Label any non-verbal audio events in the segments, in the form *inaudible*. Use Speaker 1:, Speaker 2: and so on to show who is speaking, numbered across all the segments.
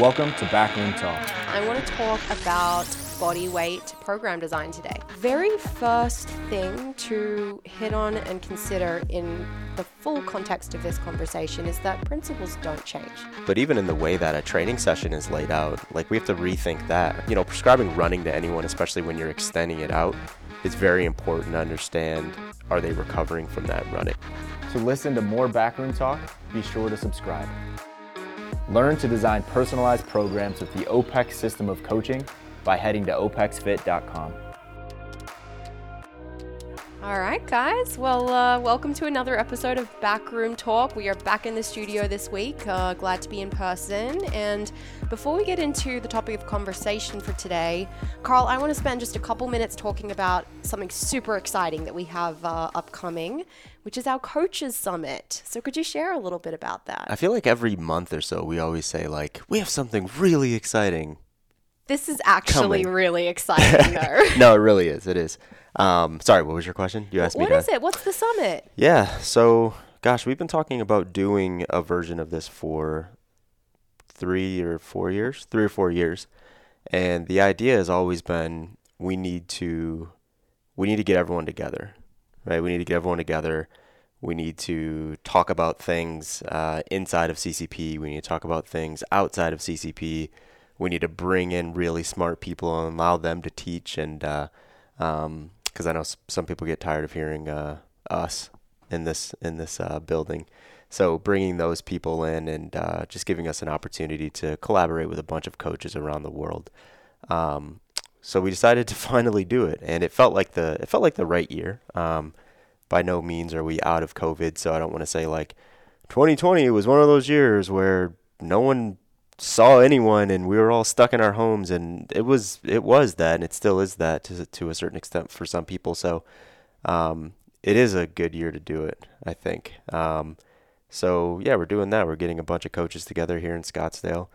Speaker 1: Welcome to Backroom Talk.
Speaker 2: I want to talk about body weight program design today. Very first thing to hit on and consider in the full context of this conversation is that principles don't change.
Speaker 3: But even in the way that a training session is laid out, like we have to rethink that. You know, prescribing running to anyone, especially when you're extending it out, is very important to understand are they recovering from that running?
Speaker 1: To listen to more Backroom Talk, be sure to subscribe. Learn to design personalized programs with the OPEX system of coaching by heading to opexfit.com.
Speaker 2: All right, guys. Well, uh, welcome to another episode of Backroom Talk. We are back in the studio this week. Uh, glad to be in person. And before we get into the topic of conversation for today, Carl, I want to spend just a couple minutes talking about something super exciting that we have uh, upcoming, which is our Coaches Summit. So, could you share a little bit about that?
Speaker 3: I feel like every month or so we always say, like, we have something really exciting.
Speaker 2: This is actually Coming. really exciting, *laughs* though.
Speaker 3: no, it really is. It is. Um, sorry, what was your question? You asked
Speaker 2: what
Speaker 3: me.
Speaker 2: What is it? What's the summit?
Speaker 3: Yeah. So, gosh, we've been talking about doing a version of this for three or four years, three or four years, and the idea has always been we need to we need to get everyone together, right? We need to get everyone together. We need to talk about things uh, inside of CCP. We need to talk about things outside of CCP. We need to bring in really smart people and allow them to teach and uh, um, because I know some people get tired of hearing uh, us in this in this uh, building. So bringing those people in and uh, just giving us an opportunity to collaborate with a bunch of coaches around the world. Um, so we decided to *laughs* finally do it, and it felt like the it felt like the right year. Um, by no means are we out of COVID, so I don't want to say like 2020 was one of those years where no one saw anyone and we were all stuck in our homes and it was it was that and it still is that to to a certain extent for some people. So um, it is a good year to do it I think. Um, so yeah we're doing that. We're getting a bunch of coaches together here in Scottsdale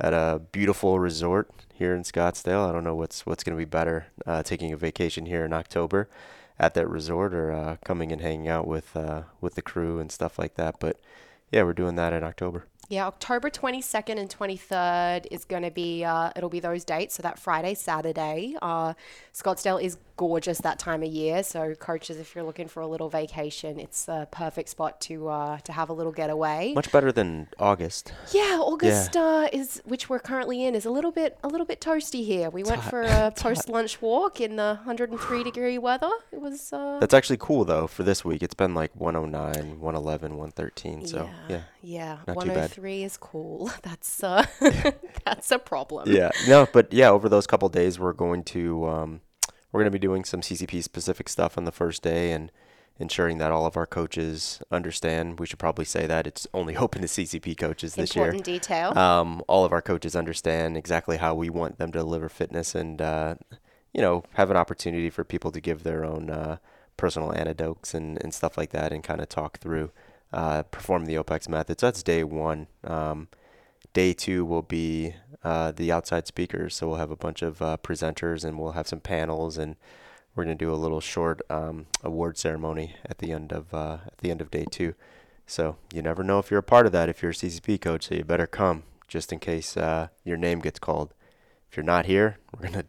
Speaker 3: at a beautiful resort here in Scottsdale I don't know what's what's going to be better uh, taking a vacation here in October at that resort or uh, coming and hanging out with uh, with the crew and stuff like that but yeah we're doing that in October
Speaker 2: yeah, October 22nd and 23rd is going to be, uh, it'll be those dates. So that Friday, Saturday. Uh, Scottsdale is gorgeous that time of year. So coaches, if you're looking for a little vacation, it's a perfect spot to uh, to have a little getaway.
Speaker 3: Much better than August.
Speaker 2: Yeah, August yeah. Uh, is which we're currently in is a little bit a little bit toasty here. We it's went hot. for a *laughs* post lunch walk in the 103 degree weather. It was. Uh,
Speaker 3: That's actually cool though for this week. It's been like 109, 111, 113. So yeah,
Speaker 2: yeah, yeah. 103 is cool. *laughs* That's uh, *laughs* that's a problem.
Speaker 3: Yeah, no, but yeah, over those couple days we're going to. Um, we're going to be doing some CCP specific stuff on the first day and ensuring that all of our coaches understand. We should probably say that it's only *laughs* open to CCP coaches this
Speaker 2: Important year. Important detail.
Speaker 3: Um, all of our coaches understand exactly how we want them to deliver fitness and, uh, you know, have an opportunity for people to give their own uh, personal anecdotes and, and stuff like that and kind of talk through, uh, perform the OPEX method. So that's day one. Um, day two will be uh, the outside speakers. So we'll have a bunch of uh, presenters and we'll have some panels and we're going to do a little short um, award ceremony at the end of uh, at the end of day two. So you never know if you're a part of that if you're a CCP coach. So you better come just in case uh, your name gets called. If you're not here, we're gonna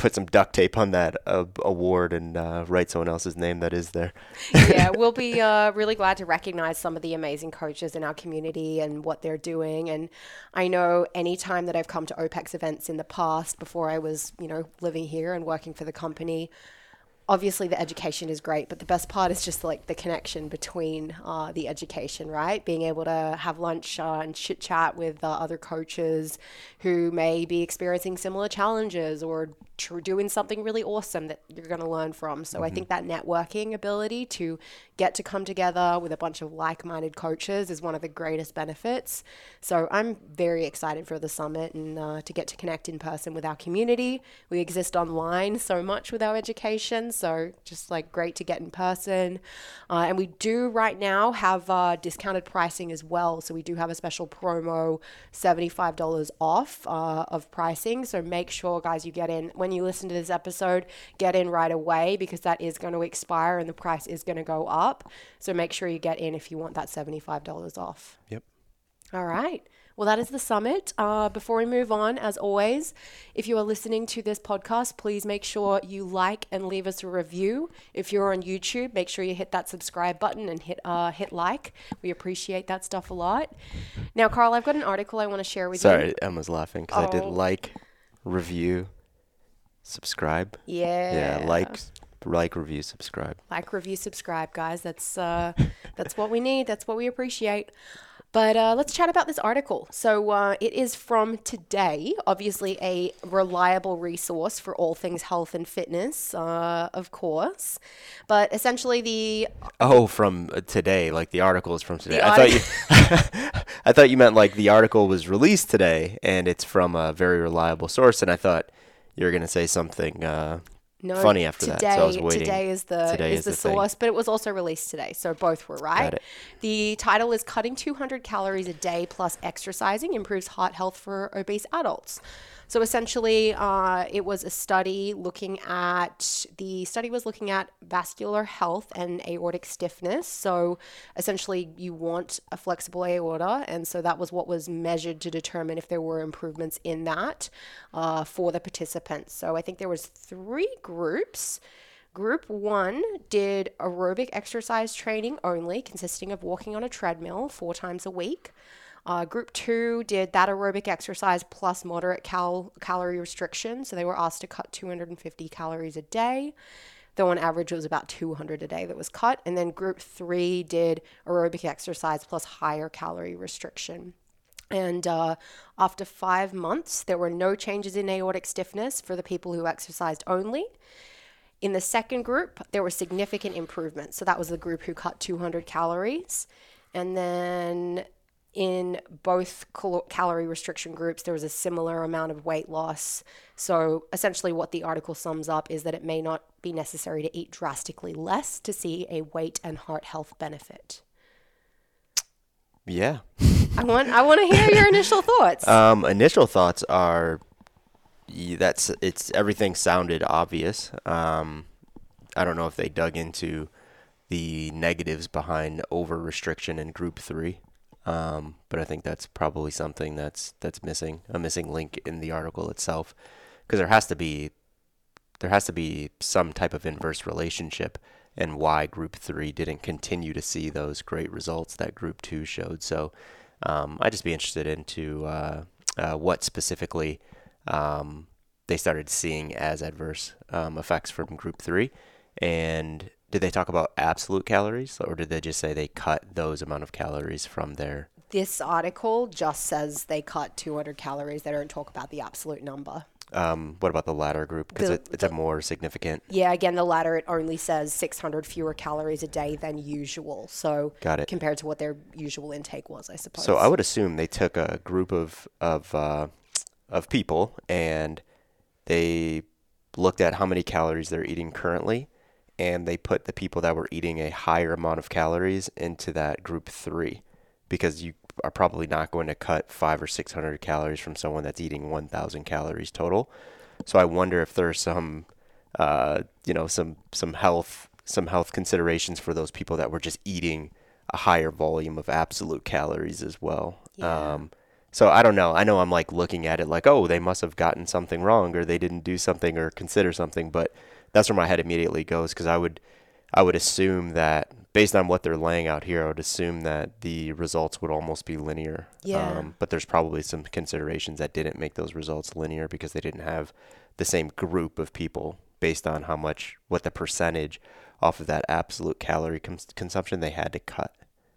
Speaker 3: put some duct tape on that uh, award and uh, write someone else's name that is there.
Speaker 2: yeah, *laughs* we'll be uh, really glad to recognize some of the amazing coaches in our community and what they're doing. And I know anytime that I've come to OPEX events in the past, before I was, you know, living here and working for the company, obviously the education is great, but the best part is just like the connection between uh, the education, right? Being able to have lunch uh, and chit chat with uh, other coaches who may be experiencing similar challenges or tr- doing something really awesome that you're going to learn from. So mm-hmm. I think that networking ability to get to come together with a bunch of like minded coaches is one of the greatest benefits. So I'm very excited for the summit and uh, to get to connect in person with our community. We exist online so much with our education. So just like great to get in person. Uh, and we do right now have uh, discounted pricing as well. So we do have a special promo $75 off uh, of pricing. So make sure, guys, you get in when you listen to this episode, get in right away because that is going to expire and the price is going to go up. So make sure you get in if you want that $75 off.
Speaker 3: Yep.
Speaker 2: All right. Well, that is the summit. Uh, before we move on, as always, if you are listening to this podcast, please make sure you like and leave us a review. If you're on YouTube, make sure you hit that subscribe button and hit uh, hit like. We appreciate that stuff a lot. Now, Carl, I've got an article I want to share with you.
Speaker 3: Sorry, Emma's laughing because I did
Speaker 2: Oh.
Speaker 3: like, review, subscribe.
Speaker 2: Yeah.
Speaker 3: Yeah, like, like, review, subscribe.
Speaker 2: like, review, subscribe, guys. That's uh, *laughs* that's what we need. That's what we appreciate. But uh, let's chat about this article. So uh, it is from today, obviously a reliable resource for all things health and fitness, uh, of course. But essentially, the
Speaker 3: Oh, from uh, today, like the article is from today. I thought you, *laughs* I thought you meant like the article was released today and it's from a very reliable source. And I thought you were gonna say something uh,
Speaker 2: no,
Speaker 3: funny after
Speaker 2: today,
Speaker 3: that. So I was waiting.
Speaker 2: Today is the
Speaker 3: Today
Speaker 2: is,
Speaker 3: is
Speaker 2: the,
Speaker 3: the thing.
Speaker 2: source, but it was also released today, so both were right.
Speaker 3: it.
Speaker 2: The title is "Cutting 200 Calories a Day Plus Exercising Improves Heart Health for Obese Adults." So essentially, uh, it was a study looking at the study was looking at vascular health and aortic stiffness. So essentially, you want a flexible aorta, and so that was what was measured to determine if there were improvements in that uh, for the participants. So I think there was three groups. Group one did aerobic exercise training only, consisting of walking on a treadmill four times a week. Uh, group two did that aerobic exercise plus moderate cal- calorie restriction. So they were asked to cut 250 calories a day, though on average it was about 200 a day that was cut. And then group three did aerobic exercise plus higher calorie restriction. And uh, after five months, there were no changes in aortic stiffness for the people who exercised only. In the second group, there were significant improvements. So that was the group who cut 200 calories. And then in both cal- calorie restriction groups, there was a similar amount of weight loss. So essentially, what the article sums up is that it may not be necessary to eat drastically less to see a weight and heart health benefit.
Speaker 3: Yeah.
Speaker 2: I want I want to hear your *laughs* initial thoughts.
Speaker 3: Um, initial thoughts are that's it's everything sounded obvious. Um, I don't know if they dug into the negatives behind over restriction in group three. Um, but I think that's probably something that's that's missing a missing link in the article itself because there has to be there has to be some type of inverse relationship and why group three didn't continue to see those great results that group two showed. So um, I'd just be interested into uh, uh, what specifically um, they started seeing as adverse um, effects from group three. And did they talk about absolute calories or did they just say they cut those amount of calories from their
Speaker 2: this article just says they cut 200 calories. They don't talk about the absolute number.
Speaker 3: um, what about the latter group because it, it's a more significant
Speaker 2: Yeah, again, the latter, it only says 600 fewer calories a day than usual. So,
Speaker 3: Got it.
Speaker 2: compared to what their usual intake was, I suppose.
Speaker 3: So I would assume they took a group of of uh, of people and they looked at how many calories they're eating currently, and they put the people that were eating a higher amount of calories into that group three, because you are probably not going to cut five or six hundred calories from someone that's eating one thousand calories total. So I wonder if there's some, uh, you know, some some health some health considerations for those people that were just eating a higher volume of absolute calories as well.
Speaker 2: Yeah.
Speaker 3: Um, so I don't know. I know I'm like looking at it like, oh, they must have gotten something wrong or they didn't do something or consider something, but that's where my head immediately goes because I would, I would assume that based on what they're laying out here, I would assume that the results would almost be linear.
Speaker 2: Yeah.
Speaker 3: Um, but there's probably some considerations that didn't make those results linear because they didn't have the same group of people based on how much, what the percentage off of that absolute calorie cons- consumption they had to cut.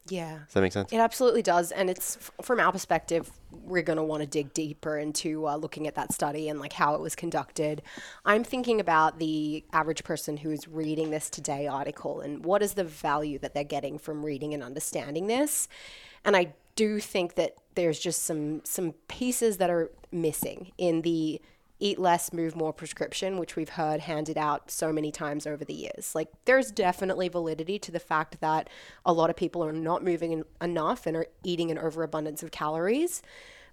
Speaker 2: Yeah.
Speaker 3: Does that make sense?
Speaker 2: It absolutely does. And it's from our perspective, we're going to want to dig deeper into uh, looking at that study and like how it was conducted. I'm thinking about the average person who's reading this today article and what is the value that they're getting from reading and understanding this. And I do think that there's just some some pieces that are missing in the eat less, move more prescription, which we've heard handed out so many times over the years. Like, there's definitely validity to the fact that a lot of people are not moving enough and are eating an overabundance of calories.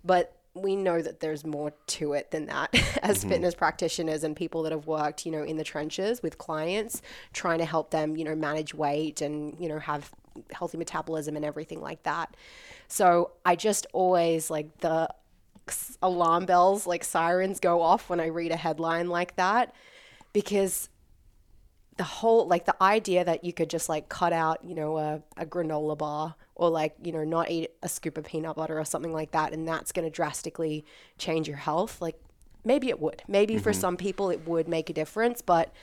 Speaker 2: But we know that there's more to it than that *laughs* as mm-hmm. fitness practitioners and people that have worked, you know, in the trenches with clients, trying to help them, you know, manage weight and, you know, have healthy metabolism and everything like that. So I just always like the alarm bells, like sirens go off when I read a headline like that because the whole like the idea that you could just like cut out you know a, a granola bar or like you know not eat a scoop of peanut butter or something like that and that's going to drastically change your health like maybe it would maybe mm-hmm. for some people it would make a difference but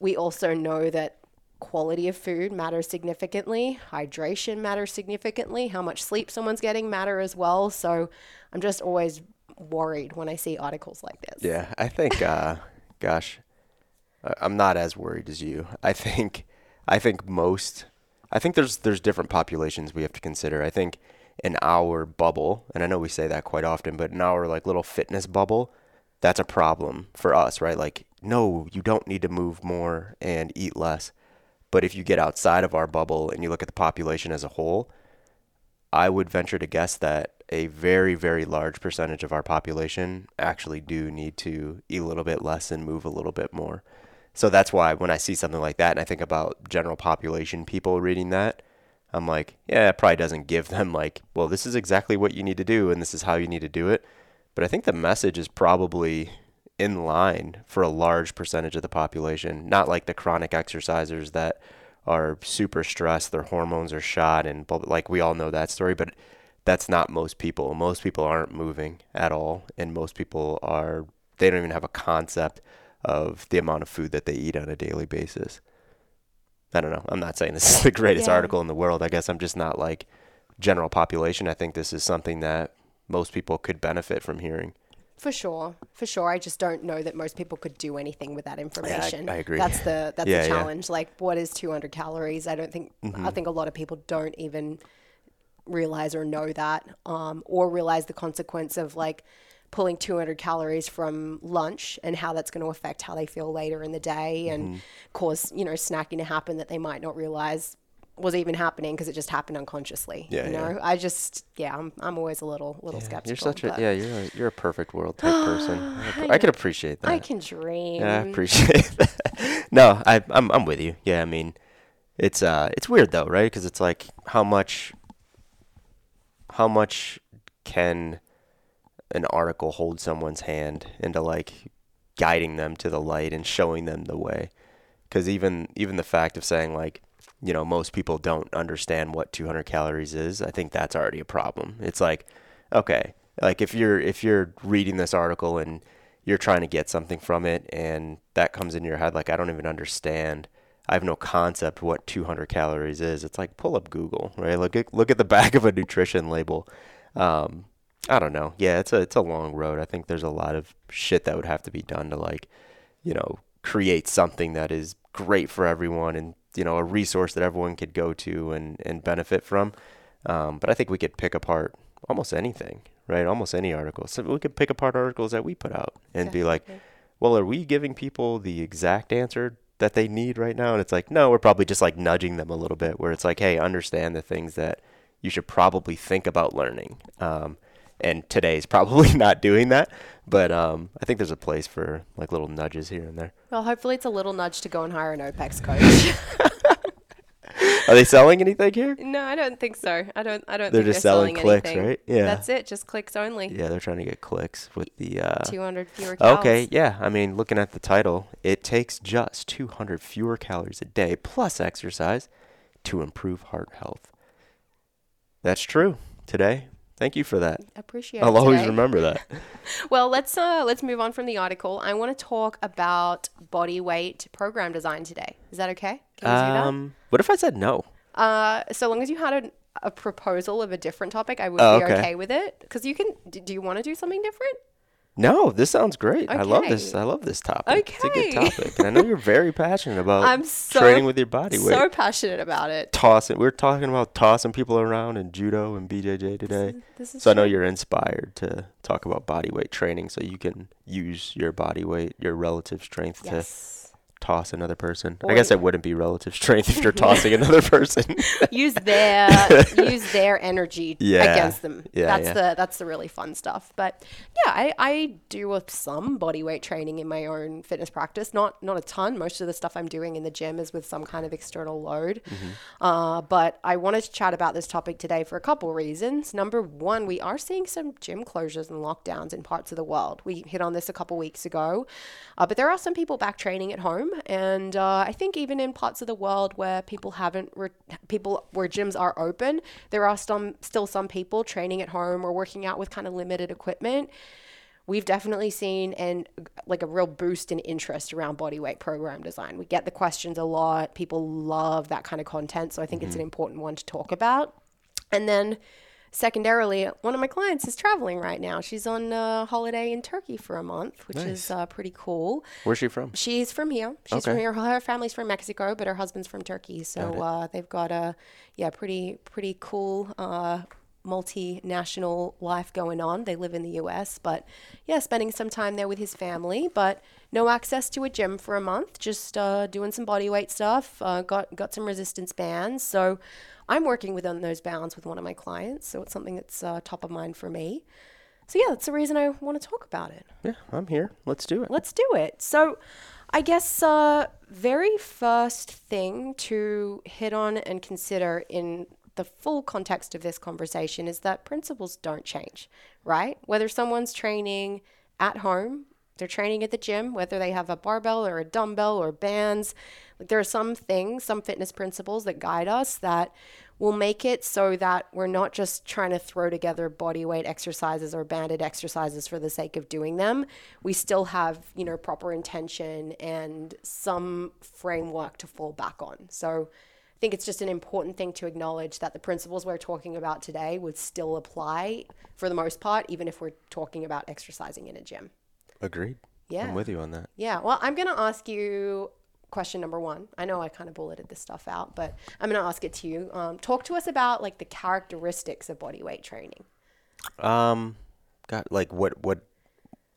Speaker 2: we also know that quality of food matters significantly hydration matters significantly how much sleep someone's getting matter as well. So i'm just always worried when i see articles like this.
Speaker 3: Yeah i think uh *laughs* gosh i'm not as worried as you. I think i think most i think there's there's different populations we have to consider. I think in our bubble and i know we say that quite often but in our like little fitness bubble that's a problem for us right? Like no, you don't need to move more and eat less. But if you get outside of our bubble and you look at the population as a whole, I would venture to guess that a very, very large percentage of our population actually do need to eat a little bit less and move a little bit more. So that's why when I see something like that and I think about general population people reading that, I'm like, yeah, it probably doesn't give them like, well, this is exactly what you need to do and this is how you need to do it. But I think the message is probably in line for a large percentage of the population, not like the chronic exercisers that are super stressed, their hormones are shot, and like we all know that story, but that's not most people. Most people aren't moving at all, and most people are, they don't even have a concept of the amount of food that they eat on a daily basis. I don't know. I'm not saying this is the greatest yeah. article in the world. I guess I'm just not like general population. I think this is something that most people could benefit from hearing.
Speaker 2: For sure, for sure. I just don't know that most people could do anything with that information.
Speaker 3: Yeah, I, I, agree.
Speaker 2: That's the that's yeah, the challenge. Yeah. Like, what is 200 calories? I don't think. Mm-hmm. I think a lot of people don't even realize or know that, um, or realize the consequence of like pulling 200 calories from lunch and how that's going to affect how they feel later in the day and mm-hmm. cause you know snacking to happen that they might not realize was even happening because it just happened unconsciously. Yeah, you know, yeah. I just yeah, I'm I'm always a little little yeah, skeptical.
Speaker 3: You're such a yeah, you're a, you're a perfect world type person. *gasps* I, I, can appreciate that.
Speaker 2: I can dream.
Speaker 3: Yeah, I appreciate *laughs* that. no, I I'm I'm with you. Yeah, I mean, it's uh it's weird though, right? Because it's like how much how much can an article hold someone's hand into like guiding them to the light and showing them the way? Because even even the fact of saying like you know, most people don't understand what 200 calories is, I think that's already a problem. It's like, okay, like if you're if you're reading this article and you're trying to get something from it and that comes in your head like I don't even understand. I have no concept what 200 calories is. It's like pull up Google, right? Look at look at the *laughs* back of a nutrition label. Um, I don't know. Yeah, it's a it's a long road. I think there's a lot of shit that would have to be done to like, you know, create something that is great for everyone and you know a resource that everyone could go to and and benefit from. Um, but I think we could pick apart almost anything, right? Almost any article. So we could pick apart articles that we put out and Definitely. be like, well, are we giving people the exact answer that they need right now? And it's like, no, we're probably just like nudging them a little bit, where it's like, hey, understand the things that you should probably think about learning. Um, and today's probably *laughs* not doing that. But um, I think there's a place for like little nudges here and there.
Speaker 2: Well, hopefully it's a little nudge to go and hire an OPEX coach. *laughs*
Speaker 3: Are they selling anything here?
Speaker 2: No, I don't think so. I don't. I don't.
Speaker 3: They're
Speaker 2: just
Speaker 3: they're selling,
Speaker 2: selling
Speaker 3: clicks, anything. right? Yeah,
Speaker 2: that's it. Just clicks only.
Speaker 3: Yeah, they're trying to get clicks with the uh,
Speaker 2: 200 fewer. Calories.
Speaker 3: Okay, yeah. I mean, looking at the title, it takes just 200 fewer calories a day plus exercise to improve heart health. That's true. Today, Thank you for that.
Speaker 2: Appreciate
Speaker 3: I'll
Speaker 2: it.
Speaker 3: always remember that. *laughs*
Speaker 2: well, let's uh, let's move on from the article. I want to talk about body weight program design today. Is that okay?
Speaker 3: Can um, do that? Um, what if I said no?
Speaker 2: Uh, so long as you had a, a proposal of a different topic, I would oh, be okay. okay with it. Because you can. Do you want to do something different?
Speaker 3: No, this sounds great. Okay. I love this. I love this topic. Okay. It's a good topic. And I know you're very *laughs* passionate about I'm so, training with your body weight.
Speaker 2: So passionate about it.
Speaker 3: Tossing. We're talking about tossing people around in judo and BJJ today. This is, this is so true. I know you're inspired to talk about body weight training so you can use your body weight, your relative strength yes. Toss another person. I guess it wouldn't be relative strength if you're tossing *laughs* another person. *laughs*
Speaker 2: use their *laughs* use their energy
Speaker 3: Yeah.
Speaker 2: against them.
Speaker 3: Yeah,
Speaker 2: that's
Speaker 3: yeah.
Speaker 2: the that's the really fun stuff. But yeah, I, I do some body weight training in my own fitness practice. Not not a ton. Most of the stuff I'm doing in the gym is with some kind of external load.
Speaker 3: Mm-hmm.
Speaker 2: Uh, but I wanted to chat about this topic today for a couple reasons. Number one, we are seeing some gym closures and lockdowns in parts of the world. We hit on this a couple weeks ago, uh, but there are some people back training at home, and uh, I think even in parts of the world where people haven't, re- people where gyms are open, there are some still some people training at home or working out with kind of limited equipment we've definitely seen and like a real boost in interest around body weight program design. We get the questions a lot. People love that kind of content, so I think it's an important one to talk about. And then secondarily, one of my clients is traveling right now. She's on uh, holiday in Turkey for a month, which is uh, pretty cool.
Speaker 3: Where's she from?
Speaker 2: She's from here. She's from here. Her family's from Mexico, but her husband's from Turkey. So uh, they've got a yeah, pretty pretty cool uh, multinational life going on. They live in the U.S., but yeah, spending some time there with his family. But no access to a gym for a month. Just uh, doing some body weight stuff. Uh, got got some resistance bands. So I'm working within those bounds with one of my clients. So it's something that's uh, top of mind for me. So yeah, that's the reason I want to talk about it.
Speaker 3: Yeah, I'm here. Let's do it.
Speaker 2: Let's do it. So, I guess uh, very first thing to hit on and consider in the full context of this conversation is that principles don't change, right? Whether someone's training at home, they're training at the gym, whether they have a barbell or a dumbbell or bands, there are some things, some fitness principles that guide us that will make it so that we're not just trying to throw together body weight exercises or banded exercises for the sake of doing them. We still have, you know, proper intention and some framework to fall back on. So I think it's just an important thing to acknowledge that the principles we're talking about today would still apply for the most part, even if we're talking about exercising in a gym.
Speaker 3: Agreed.
Speaker 2: Yeah.
Speaker 3: I'm with you on that.
Speaker 2: Yeah. Well, I'm going to ask you question number one. I know I kind of bulleted this stuff out, but I'm going to ask it to you. Um, talk to us about like the characteristics of body weight training.
Speaker 3: Um, got like what what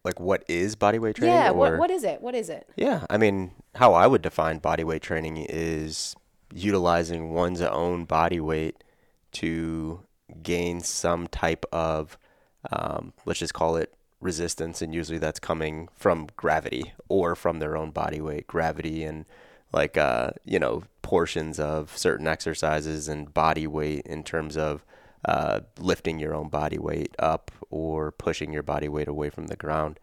Speaker 3: like what is body weight training?
Speaker 2: yeah. What, what is it? What is it?
Speaker 3: Yeah, I mean, how I would define body weight training is utilizing one's own body weight to gain some type of, um, let's just call it resistance, and usually that's coming from gravity or from their own body weight. Gravity and like uh, you know portions of certain exercises and body weight in terms of uh, lifting your own body weight up or pushing your body weight away from the ground.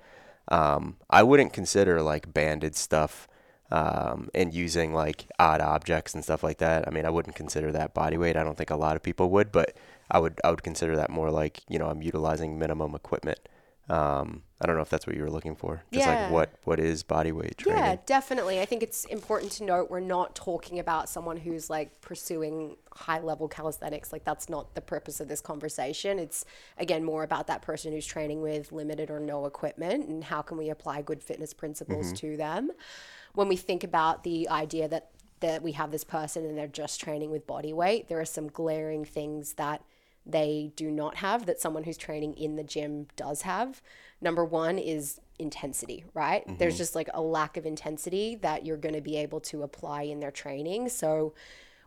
Speaker 3: Um, I wouldn't consider like banded stuff um, and using like odd objects and stuff like that. I mean, I wouldn't consider that body weight. I don't think a lot of people would, but I would I would consider that more like you know I'm utilizing minimum equipment. Um, I don't know if that's what you were looking for. Just
Speaker 2: Yeah.
Speaker 3: like what what is body weight training?
Speaker 2: Yeah, definitely. I think it's important to note we're not talking about someone who's like pursuing high level calisthenics. Like, that's not the purpose of this conversation. It's, again, more about that person who's training with limited or no equipment and how can we apply good fitness principles to them. When we think about the idea that that we have this person and they're just training with body weight, there are some glaring things that they do not have that someone who's training in the gym does have. Number one is intensity, right? There's mm-hmm. just like a lack of intensity that you're going to be able to apply in their training. So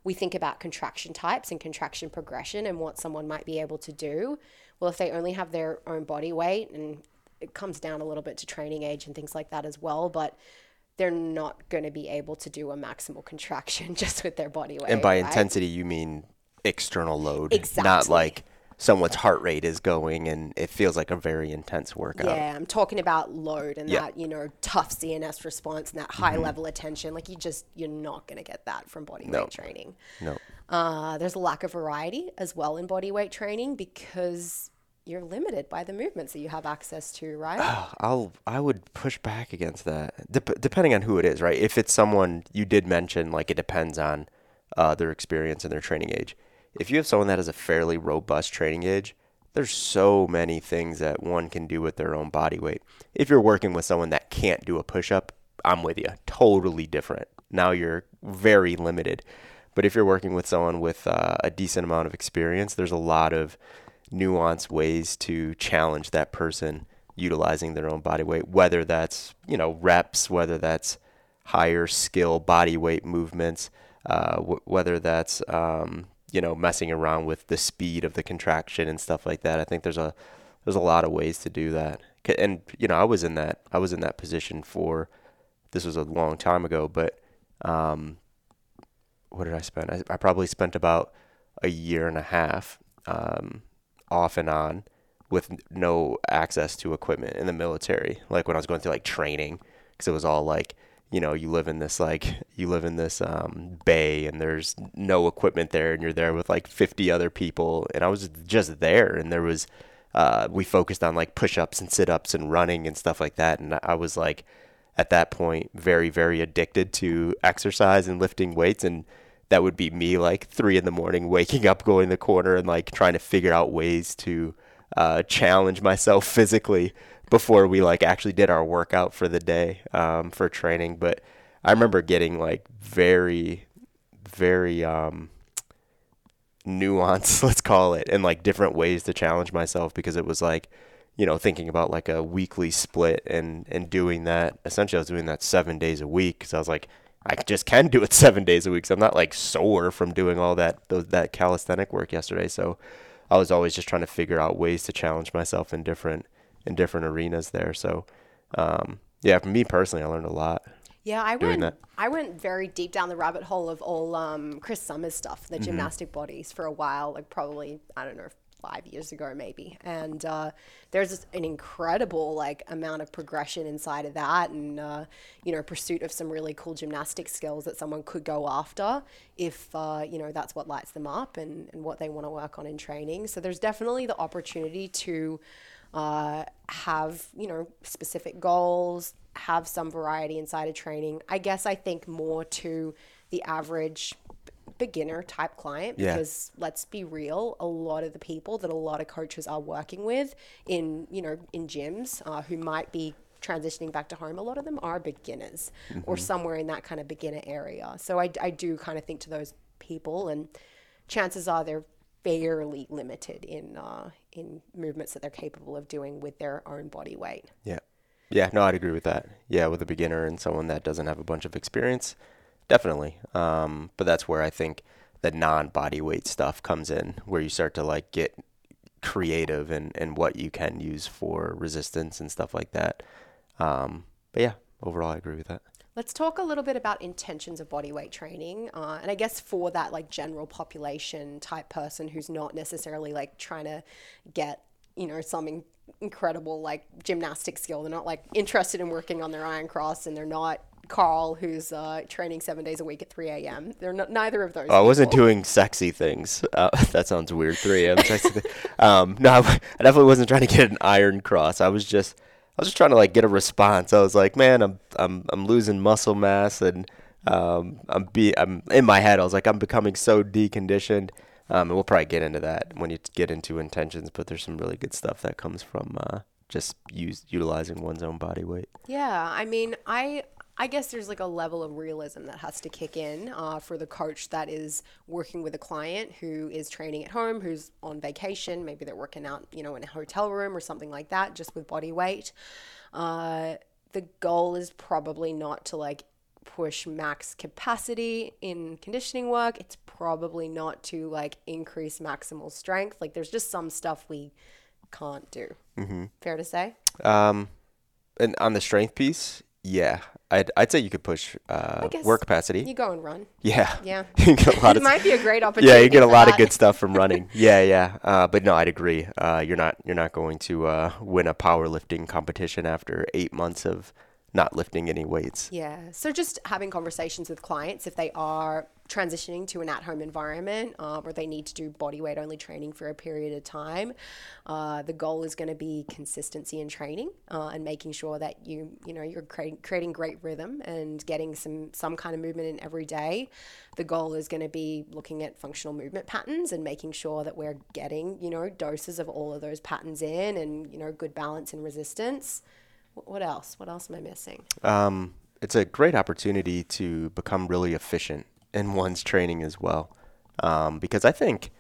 Speaker 2: we think about contraction types and contraction progression and what someone might be able to do. Well, if they only have their own body weight, and it comes down a little bit to training age and things like that as well, but they're not going to be able to do a maximal contraction *laughs* just with their body weight.
Speaker 3: And by
Speaker 2: right?
Speaker 3: intensity, you mean external load, not like someone's heart rate is going and it feels like a very intense workout.
Speaker 2: Yeah, I'm talking about load and
Speaker 3: Yeah. Mm-hmm.
Speaker 2: that, you know, tough CNS response and that high level attention. Like you just, you're not going to get that from body
Speaker 3: No.
Speaker 2: weight training.
Speaker 3: No.
Speaker 2: Uh, there's a lack of variety as well in body weight training because you're limited by the movements that you have access to, right?
Speaker 3: I'll I would push back against that. Dep- depending on who it is, right? If it's someone you did mention, like it depends on uh, their experience and their training age. If you have someone that has a fairly robust training age, there's so many things that one can do with their own body weight. If you're working with someone that can't do a push up, I'm with you. Totally different. Now you're very limited. But if you're working with someone with uh, a decent amount of experience, there's a lot of nuanced ways to challenge that person utilizing their own body weight, whether that's, you know, reps, whether that's higher skill body weight movements, uh, w- whether that's um, you know messing around with the speed of the contraction and stuff like that. I think there's a there's a lot of ways to do that. And you know, I was in that I was in that position for this was a long time ago, but um, what did I spend? I, I probably spent about a year and a half um, off and on with no access to equipment in the military. Like when I was going through like training, because it was all like, you know, you live in this like you live in this um, bay and there's no equipment there, and you're there with like 50 other people, and I was just there, and there was uh, we focused on like push-ups and sit-ups and running and stuff like that, and I was like at that point very very addicted to exercise and lifting weights. And that would be me like three in the morning waking up going the corner and like trying to figure out ways to uh, challenge myself *laughs* physically before we like actually did our workout for the day um, for training but i remember getting like very very um, nuanced *laughs* let's call it and like different ways to challenge myself because it was like you know, thinking about like a weekly split and and doing that. Essentially, I was doing that seven days a week because I was like, I just can do it *laughs* seven days a week. So I'm not like sore from doing all that that calisthenic work yesterday. So I was always just trying to figure out ways to challenge myself in different in different arenas there. So um, yeah, for me personally, I learned a lot.
Speaker 2: Yeah, I went.
Speaker 3: that.
Speaker 2: I went very deep down the rabbit hole of all um, Chris Sommer's stuff,
Speaker 3: Mm-hmm.
Speaker 2: the gymnastic bodies, for a while. Like probably I don't know, five years ago maybe. And uh, there's an incredible like amount of progression inside of that, and uh, you know, pursuit of some really cool gymnastic skills that someone could go after if uh, you know that's what lights them up and, and what they want to work on in training. So there's definitely the opportunity to uh, have you know specific goals, have some variety inside of training. I guess I think more to the average b- beginner type client
Speaker 3: Yeah.
Speaker 2: because let's be real, a lot of the people that a lot of coaches are working with in you know in gyms uh, who might be transitioning back to home, a lot of them are beginners or somewhere in that kind of beginner area. So I, I do kind of think to those people, and chances are they're fairly limited in uh, in movements that they're capable of doing with their own body weight.
Speaker 3: Yeah. Yeah, no, I'd agree with that. Yeah, with a beginner and someone that doesn't have a bunch of experience, definitely. Um, but that's where I think the non body weight stuff comes in, where you start to like get creative and, and what you can use for resistance and stuff like that. Um, but yeah, overall, I agree with that.
Speaker 2: Let's talk a little bit about intentions of body weight training. Uh, and I guess for that like general population type person who's not necessarily like trying to get, you know, some in- incredible like gymnastic skill. They're not like interested in working on their iron cross and they're not Carl who's uh, training seven days a week at 3 a.m. They're not, neither of those.
Speaker 3: Oh, I wasn't doing sexy things. Uh, *laughs* that sounds weird. 3 a.m. sexy. *laughs* Um, no, I I definitely wasn't trying to get an iron cross. I was just, I was just trying to like get a response. I was like, man, I'm, I'm, I'm losing muscle mass, and um, I'm be, I'm in my head. I was like, I'm becoming so deconditioned. Um, and we'll probably get into that when you get into intentions. But there's some really good stuff that comes from uh, just use utilizing one's own body weight.
Speaker 2: Yeah, I mean, I I guess there's like a level of realism that has to kick in uh, for the coach that is working with a client who is training at home, who's on vacation. Maybe they're working out, you know, in a hotel room or something like that, just with body weight. Uh, the goal is probably not to like push max capacity in conditioning work. It's probably not to like increase maximal strength. Like there's just some stuff we can't do. Mm-hmm. Fair to say?
Speaker 3: Um, and on the strength piece, yeah, I'd, I'd say you could push uh, work capacity.
Speaker 2: You go and run.
Speaker 3: Yeah.
Speaker 2: Yeah. *laughs*
Speaker 3: you get a lot
Speaker 2: it
Speaker 3: of
Speaker 2: might be a great *laughs* opportunity.
Speaker 3: yeah, you get a lot of good stuff from running. *laughs* yeah, yeah. Uh, but no, I'd agree. Uh, you're not you're not going to uh, win a powerlifting competition after eight months of not lifting any weights.
Speaker 2: Yeah. So just having conversations with clients if they are transitioning to an at-home environment uh, where they need to do body weight only training for a period of time. Uh, the goal is going to be consistency in training uh, and making sure that you you know you're creating, creating great rhythm and getting some some kind of movement in every day. The goal is going to be looking at functional movement patterns and making sure that we're getting you know doses of all of those patterns in and you know good balance and resistance. Wh- What else? What else am I missing?
Speaker 3: Um, it's a great opportunity to become really efficient in one's training as well, um, because I think,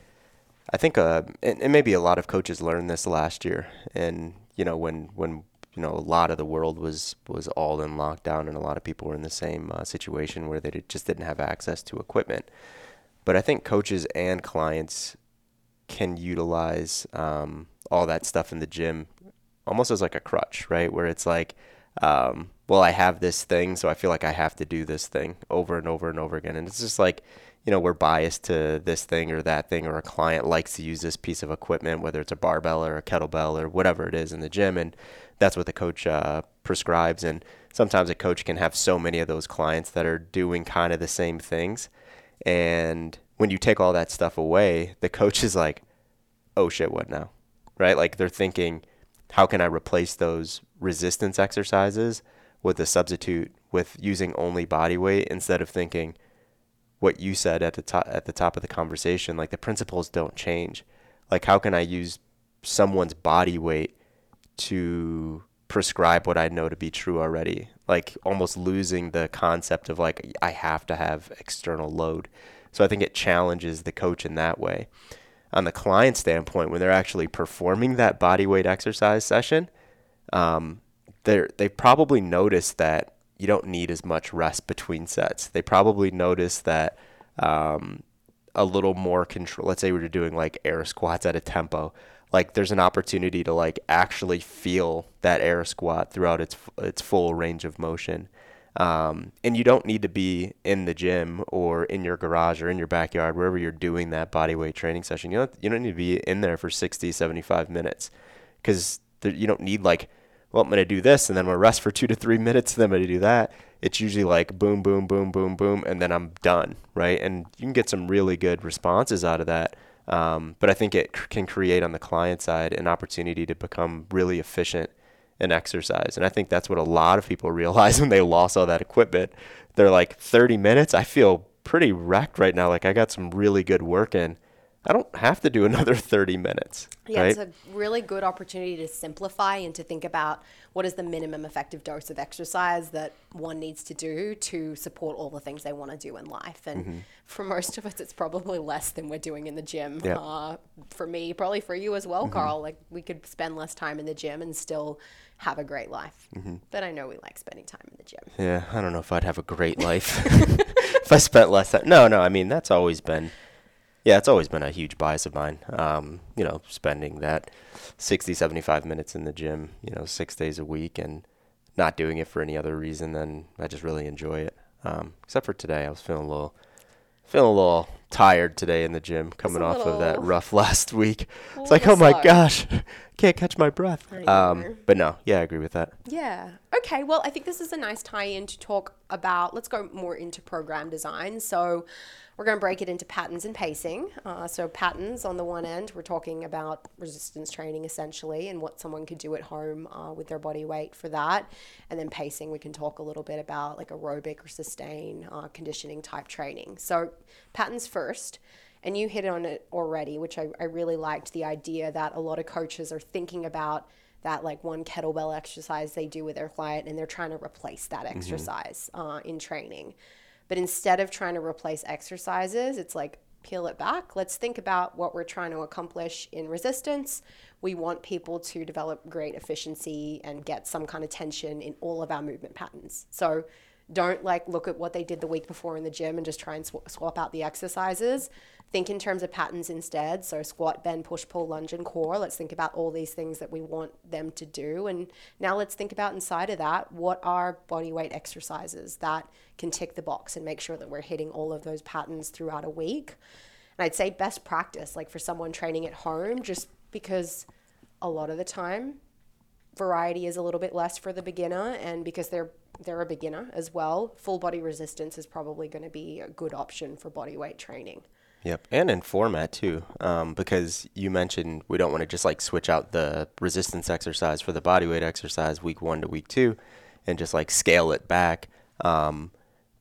Speaker 3: I think, uh, and, and maybe a lot of coaches learned this last year, and you know when when you know a lot of the world was was all in lockdown and a lot of people were in the same uh, situation where they just didn't have access to equipment. But I think coaches and clients can utilize um, all that stuff in the gym almost as like a crutch, right? Where it's like, um, well, I have this thing, so I feel like I have to do this thing over and over and over again. And it's just like, you know, we're biased to this thing or that thing, or a client likes to use this piece of equipment, whether it's a barbell or a kettlebell or whatever it is in the gym. And that's what the coach uh, prescribes. And sometimes a coach can have so many of those clients that are doing kind of the same things. And when you take all that stuff away, the coach is like, oh shit, what now? Right? Like they're thinking, how can I replace those resistance exercises with a substitute with using only body weight instead of thinking what you said at the top at the top of the conversation like the principles don't change. Like how can I use someone's body weight to prescribe what I know to be true already? Like almost losing the concept of like I have to have external load. So I think it challenges the coach in that way on the client standpoint, when they're actually performing that body weight exercise session, um, they they probably notice that you don't need as much rest between sets. They probably notice that um, a little more control. Let's say we are doing like air squats at a tempo. Like there's an opportunity to like actually feel that air squat throughout its its full range of motion. Um, and you don't need to be in the gym or in your garage or in your backyard, wherever you're doing that body weight training session. You don't, you don't need to be in there for 60, 75 minutes because you don't need like, well, I'm going to do this and then I'm going to rest for *laughs* two to three minutes and then I'm going to do that. It's usually like boom, boom, boom, boom, boom, and then I'm done, right? And you can get some really good responses out of that. Um, but I think it can create on the client side an opportunity to become really efficient an exercise. And I think that's what a lot of people realize *laughs* when they lost all that equipment. They're like, 30 minutes? I feel pretty wrecked right now. Like I got some really good work in. I don't have to do *laughs* another 30 minutes.
Speaker 2: Yeah,
Speaker 3: right?
Speaker 2: it's a really good opportunity to simplify and to think about what is the minimum effective dose of exercise that one needs to do to support all the things they want to do in life. And mm-hmm. for most of us, it's probably less than we're doing in the gym. Yep. Uh, for me, probably for you as well, mm-hmm. Carl. Like we could spend less time in the gym and still have a great life. Mm-hmm. But I know we like spending time in the gym.
Speaker 3: Yeah, I don't know if I'd have a great life *laughs* if I spent less time. No, no, I mean, that's always been, yeah, it's always been a huge bias of mine. Um, you know, spending that 60, 75 minutes in the gym, you know, six days a week and not doing it for any other reason than I just really enjoy it. Um, except for today, I was feeling a little, feeling a little tired today in the gym, coming off of that rough *laughs* last week. It's like, oh my gosh, *laughs* can't catch my breath. Um, but no, yeah, I agree with that.
Speaker 2: Yeah. Okay. Well, I think this is a nice tie-in to talk about. Let's go more into program design. So, we're going to break it into patterns and pacing. Uh, so, patterns on the one end, we're talking about resistance training essentially and what someone could do at home uh, with their body weight for that. And then pacing, we can talk a little bit about like aerobic or sustain uh, conditioning type training. So, patterns first. And you hit on it already, which I, I really liked the idea that a lot of coaches are thinking about that like one kettlebell exercise they do with their client and they're trying to replace that mm-hmm. exercise mm-hmm. uh, in training. But instead of trying to replace exercises, it's like peel it back. Let's think about what we're trying to accomplish in resistance. We want people to develop great efficiency and get some kind of tension in all of our movement patterns. So don't like look at what they did the week before in the gym and just try and sw- swap out the exercises. Think in terms of patterns instead. So squat, bend, push, pull, lunge, and core. Let's think about all these things that we want them to do. And now let's think about inside of that what are body weight exercises that can tick the box and make sure that we're hitting all of those patterns throughout a week. And I'd say best practice, like for someone training at home, just because a lot of the time variety is a little bit less for the beginner and because they're they're a beginner as well, full body resistance is probably going to be a good option for body weight training.
Speaker 3: Yep, and in format too, um, because you mentioned we don't want to just like switch out the resistance exercise for the body weight exercise week one to week two, and just like scale it back. Um,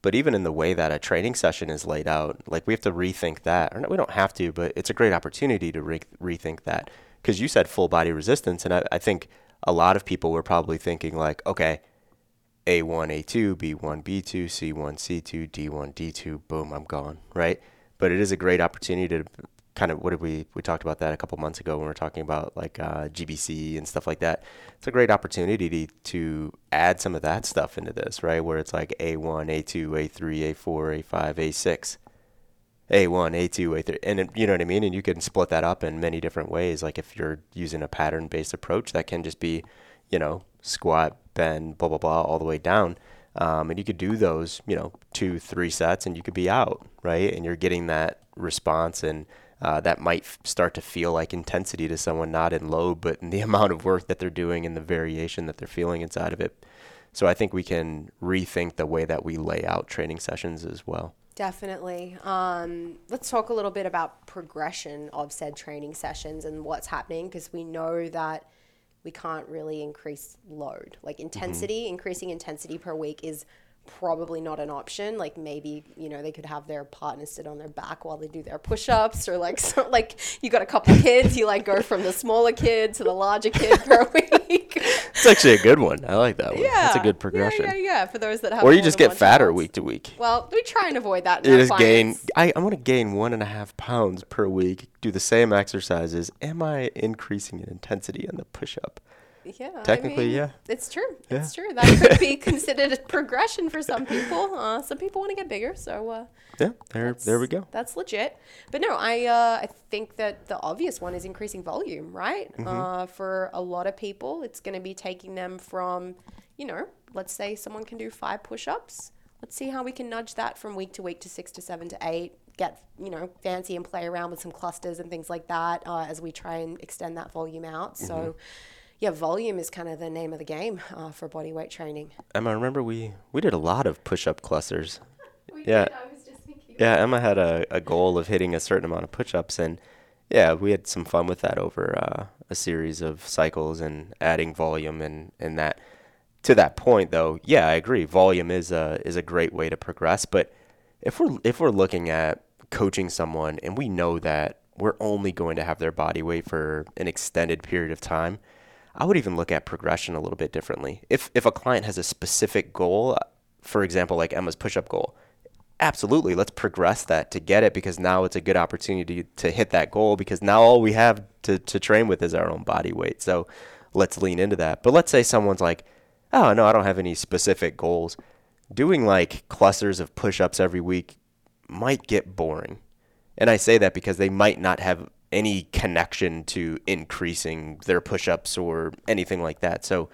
Speaker 3: but even in the way that a training session is laid out, like we have to rethink that. Or no, we don't have to, but it's a great opportunity to re- rethink that. Because you said full body resistance, and I, I think a lot of people were probably thinking like, okay, A1, A2, B1, B2, C1, C2, D1, D2, boom, I'm gone, right? But it is a great opportunity to kind of what did we we talked about that a couple months ago when we were talking about like uh, GBC and stuff like that. It's a great opportunity to, to add some of that stuff into this, right? Where it's like A1, A2, A3, A4, A5, A6. A1, A2, A3, and it, you know what I mean? And you can split that up in many different ways. Like if you're using a pattern based approach, that can just be, you know, squat, bend, blah, blah, blah, all the way down. Um, and you could do those, you know, two, three sets and you could be out, right? And you're getting that response and uh, that might f- start to feel like intensity to someone, not in load, but in the *laughs* amount of work that they're doing and the variation that they're feeling inside of it. So I think we can rethink the way that we lay out training sessions as well.
Speaker 2: Definitely. Um, let's talk a little bit about progression of said training sessions and what's happening because we know that we can't really increase load. Like intensity, mm-hmm. increasing intensity per week is probably not an option. Like maybe you know they could have their partner sit on their back while they do their push-ups, or like so, like you got a couple *laughs* kids, you like go from the smaller kid to the larger kid *laughs* per week.
Speaker 3: It's actually a good one. I like that one. Yeah, it's a good progression.
Speaker 2: Yeah, yeah, yeah. For those that have,
Speaker 3: or you just get fatter week to week.
Speaker 2: Well, we try and avoid that.
Speaker 3: You
Speaker 2: just
Speaker 3: gain. I, I'm going to gain one and a half pounds per week. Do the same exercises. Am I increasing in intensity on the push-up?
Speaker 2: Yeah.
Speaker 3: Technically,
Speaker 2: I mean,
Speaker 3: yeah.
Speaker 2: It's true. Yeah. It's true. That could be *laughs* considered a progression for some people. Uh, some people want to get bigger, so uh,
Speaker 3: yeah, there, there we go.
Speaker 2: That's legit. But no, I, uh, I think that the obvious one is increasing volume, right? Mm-hmm. Uh, for a lot of people, it's going to be taking them from, you know, let's say someone can do five push-ups. Let's see how we can nudge that from week to week to six to seven to eight. Get you know fancy and play around with some clusters and things like that uh, as we try and extend that volume out. Mm-hmm. So yeah, volume is kind of the name of the game uh, for body weight training.
Speaker 3: Emma, I remember we we did a lot of push up clusters. yeah. Yeah, Emma had a, a goal of hitting a certain amount of push ups, and yeah, we had some fun with that over uh, a series of cycles and adding volume and, and that. To that point, though, yeah, I agree. Volume is a is a great way to progress, but if we're if we're looking at coaching someone and we know that we're only going to have their body weight for an extended period of time, I would even look at progression a little bit differently. If if a client has a specific goal, uh, for example, like Emma's push-up goal, absolutely, let's progress that to get it because now it's a good opportunity to, to hit that goal because now all we have to to train with is our own body weight. So let's lean into that. But let's say someone's like, "Oh, no, I don't have any specific goals." Doing like clusters of push-ups every week might get boring. And I say that because they might not have any connection to increasing their push-ups or anything like that. So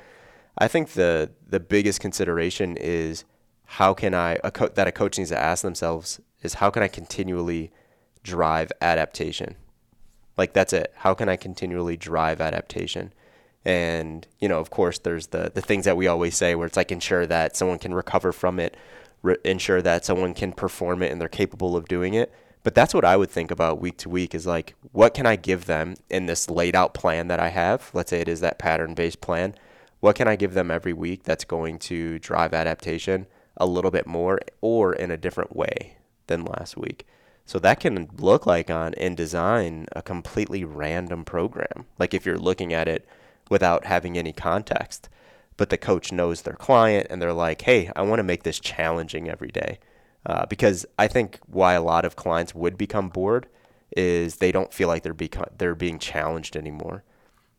Speaker 3: I think the the biggest consideration is how can I a co- that a coach needs to ask themselves is how can I continually drive adaptation? Like that's it. How can I continually drive adaptation? And you know, of course, there's the the things that we always say where it's like ensure that someone can recover from it, re- ensure that someone can perform it and they're capable of doing it. But that's what I would think about week to week is like, what can I give them in this laid out plan that I have? Let's say it is that pattern based plan. What can I give them every week that's going to drive adaptation a little bit more or in a different way than last week? So that can look like on in design a completely random program. Like if you're looking at it without having any context, but the coach knows their client and they're like, hey, I want to make this challenging every day. Uh, because I think why a lot of clients would become bored is they don't feel like they're beco- they're being challenged anymore.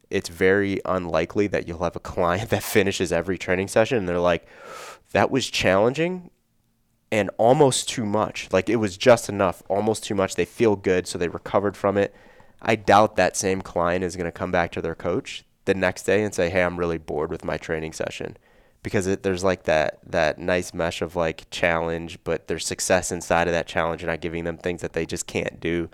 Speaker 3: It's very unlikely that you'll have a *laughs* client that finishes every training session and they're like, "That was challenging and almost too much. Like it was just enough, almost too much. They feel good, so they recovered from it." I doubt that same client is going to come back to their coach the next day and say, "Hey, I'm really bored with my training session." Because it, there's like that that nice mesh of like challenge, but there's success inside of that challenge. You're not giving them things that they just can't do,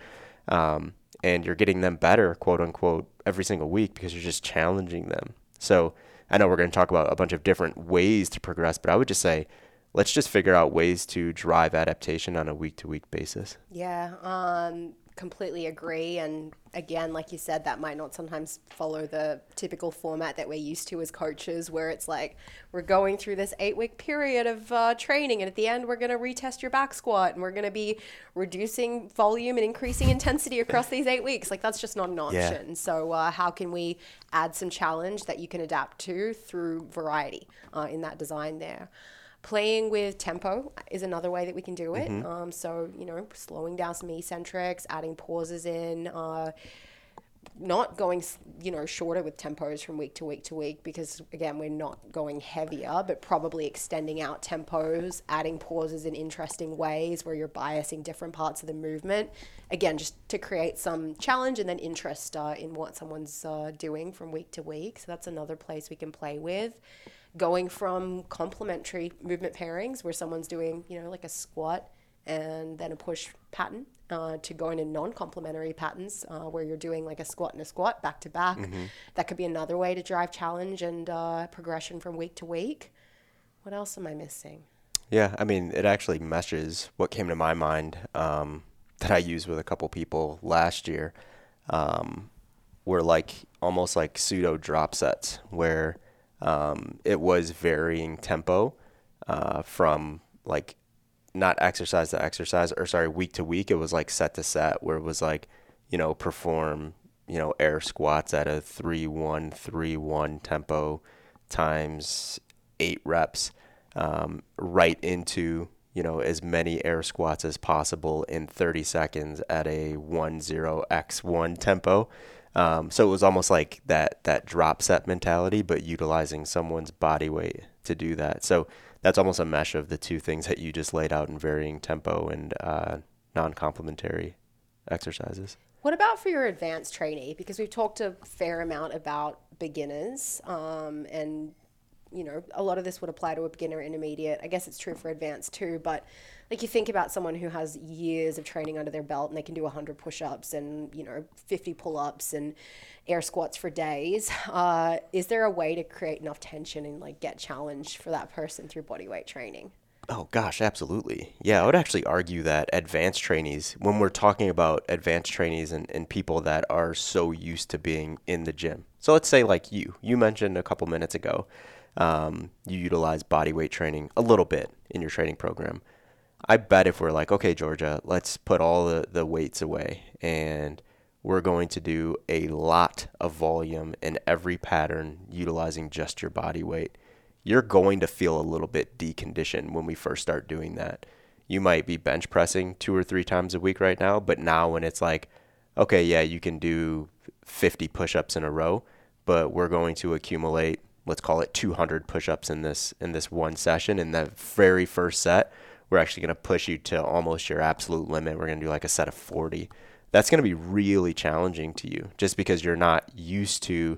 Speaker 3: um, and you're getting them better, quote unquote, every single week because you're just challenging them. So I know we're going to talk about a bunch of different ways to progress, but I would just say let's just figure out ways to drive adaptation on a week to week basis.
Speaker 2: Yeah. Um, completely agree. And again, like you said, that might not sometimes follow the typical format that we're used to as coaches, where it's like we're going through this eight week period of uh, training, and at the end, we're going to retest your back squat, and we're going to be reducing volume and increasing intensity across these eight weeks. Like, that's just not an option. Yeah. So, uh, how can we add some challenge that you can adapt to through variety uh, in that design there? Playing with tempo is another way that we can do it. Um, so, you know, slowing down some eccentrics, adding pauses in, uh, not going, you know, shorter with tempos from week to week to week because, again, we're not going heavier, but probably extending out tempos, adding pauses in interesting ways where you're biasing different parts of the movement. Again, just to create some challenge and then interest uh, in what someone's uh, doing from week to week. So that's another place we can play with. Going from complementary movement pairings where someone's doing, you know, like a squat and then a push pattern uh, to going into non-complementary patterns uh, where you're doing like a squat and a squat back to back. That could be another way to drive challenge and uh, progression from week to week. What else am I missing?
Speaker 3: Yeah, I mean, it actually meshes what came to my mind um, that I used with a couple people last year. Um, were like almost like pseudo drop sets where um, it was varying tempo uh, from like not exercise to exercise or sorry week to week. It was like set to set where it was like you know perform you know air squats at a three one three one tempo times eight reps um, right into you know as many air squats as possible in 30 seconds at a 10x1 tempo um, so it was almost like that that drop set mentality but utilizing someone's body weight to do that so that's almost a mesh of the two things that you just laid out in varying tempo and uh, non-complementary exercises
Speaker 2: What about for your advanced trainee? Because we've talked a fair amount about beginners, um, and you know a lot of this would apply to a beginner, intermediate. I guess it's true for advanced too. But like you think about someone who has years of training under their belt and they can do 100 push-ups and you know 50 pull-ups and air squats for days. Uh, is there a way to create enough tension and like get challenged for that person through body weight training?
Speaker 3: Oh gosh, absolutely. Yeah, I would actually argue that advanced trainees, when we're talking about advanced trainees and, and people that are so used to being in the gym. So let's say like you, you mentioned a couple minutes ago, um, you utilize body weight training a little bit in your training program. I bet if we're like, okay, Georgia, let's put all the, the weights away and we're going to do a lot of volume in every pattern utilizing just your body weight you're going to feel a little bit deconditioned when we first start doing that. You might be bench pressing two or three times a week right now, but now when it's like, okay, yeah, you can do 50 push ups in a row, but we're going to accumulate, let's call it 200 push ups in this, in this one session. In the very first set, we're actually going to push you to almost your absolute limit. We're going to do like a set of 40. That's going to be really challenging to you just because you're not used to